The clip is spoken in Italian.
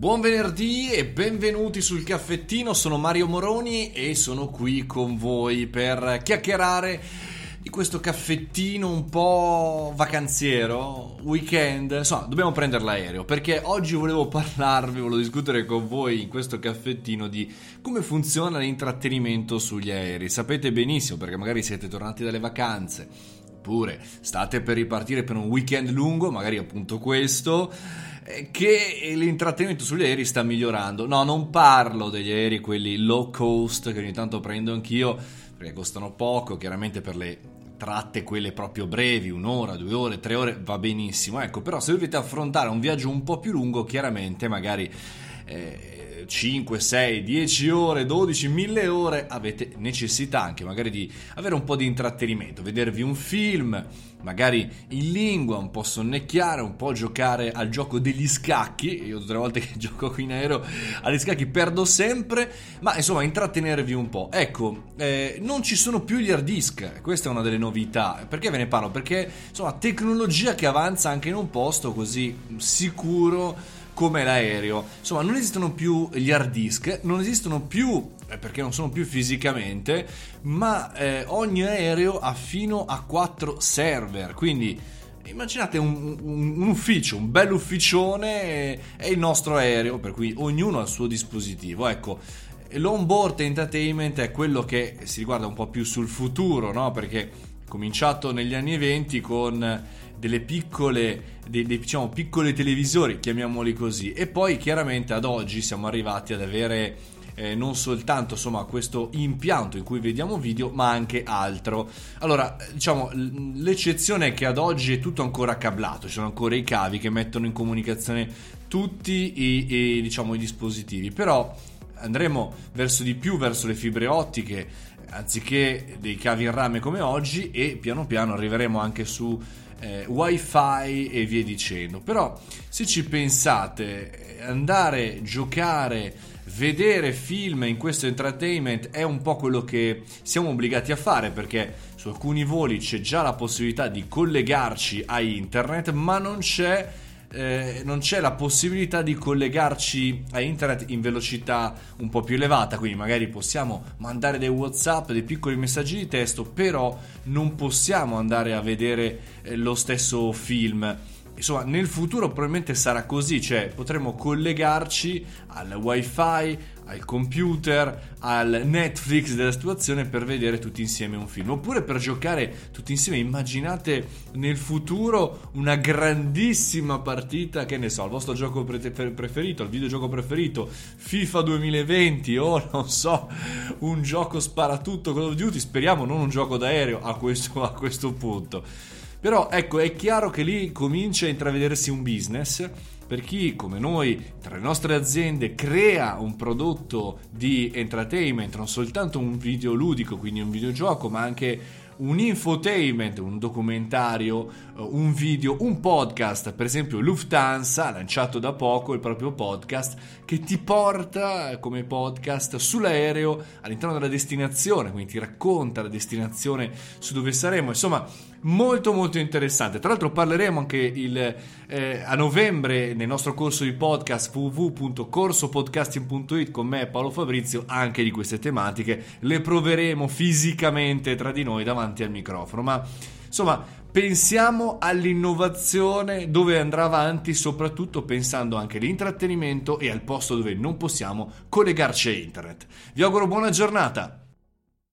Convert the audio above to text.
Buon venerdì e benvenuti sul caffettino, sono Mario Moroni e sono qui con voi per chiacchierare di questo caffettino un po' vacanziero, weekend, insomma dobbiamo prendere l'aereo perché oggi volevo parlarvi, volevo discutere con voi in questo caffettino di come funziona l'intrattenimento sugli aerei. Sapete benissimo perché magari siete tornati dalle vacanze oppure state per ripartire per un weekend lungo, magari appunto questo eh, che l'intrattenimento sugli aerei sta migliorando. No, non parlo degli aerei quelli low cost che ogni tanto prendo anch'io perché costano poco, chiaramente per le tratte quelle proprio brevi, un'ora, due ore, tre ore va benissimo. Ecco, però se dovete affrontare un viaggio un po' più lungo, chiaramente magari eh, 5, 6, 10 ore, 12, 1000 ore, avete necessità anche magari di avere un po' di intrattenimento, vedervi un film, magari in lingua, un po' sonnecchiare, un po' giocare al gioco degli scacchi. Io tutte le volte che gioco qui in aereo agli scacchi perdo sempre, ma insomma intrattenervi un po'. Ecco, eh, non ci sono più gli hard disk, questa è una delle novità. Perché ve ne parlo? Perché insomma tecnologia che avanza anche in un posto così sicuro come l'aereo. Insomma, non esistono più gli hard disk, non esistono più eh, perché non sono più fisicamente, ma eh, ogni aereo ha fino a 4 server, quindi immaginate un, un, un ufficio, un bel ufficione è il nostro aereo, per cui ognuno ha il suo dispositivo. Ecco, l'onboard entertainment è quello che si riguarda un po' più sul futuro, no? Perché cominciato negli anni 20 con delle piccole, dei, dei, diciamo, piccole televisori, chiamiamoli così, e poi chiaramente ad oggi siamo arrivati ad avere eh, non soltanto insomma, questo impianto in cui vediamo video, ma anche altro. Allora, diciamo, l'eccezione è che ad oggi è tutto ancora cablato, ci sono ancora i cavi che mettono in comunicazione tutti i, i, diciamo, i dispositivi, però andremo verso di più verso le fibre ottiche anziché dei cavi in rame come oggi e piano piano arriveremo anche su eh, wifi e via dicendo. Però se ci pensate, andare, giocare, vedere film in questo entertainment è un po' quello che siamo obbligati a fare perché su alcuni voli c'è già la possibilità di collegarci a internet, ma non c'è eh, non c'è la possibilità di collegarci a internet in velocità un po' più elevata, quindi magari possiamo mandare dei WhatsApp, dei piccoli messaggi di testo, però non possiamo andare a vedere eh, lo stesso film insomma nel futuro probabilmente sarà così, cioè potremo collegarci al wifi, al computer, al Netflix della situazione per vedere tutti insieme un film. Oppure per giocare tutti insieme. Immaginate nel futuro una grandissima partita, che ne so, il vostro gioco pre- preferito, il videogioco preferito, FIFA 2020 o non so, un gioco sparatutto Call of Duty. Speriamo non un gioco d'aereo a questo, a questo punto. Però ecco, è chiaro che lì comincia a intravedersi un business per chi come noi tra le nostre aziende crea un prodotto di entertainment, non soltanto un video ludico, quindi un videogioco, ma anche un infotainment, un documentario, eh, un video, un podcast, per esempio Lufthansa ha lanciato da poco il proprio podcast che ti porta come podcast sull'aereo all'interno della destinazione, quindi ti racconta la destinazione su dove saremo, insomma molto molto interessante. Tra l'altro parleremo anche il, eh, a novembre nel nostro corso di podcast www.corsopodcasting.it con me Paolo Fabrizio anche di queste tematiche. Le proveremo fisicamente tra di noi davanti al microfono, ma insomma pensiamo all'innovazione dove andrà avanti, soprattutto pensando anche all'intrattenimento e al posto dove non possiamo collegarci a internet. Vi auguro buona giornata.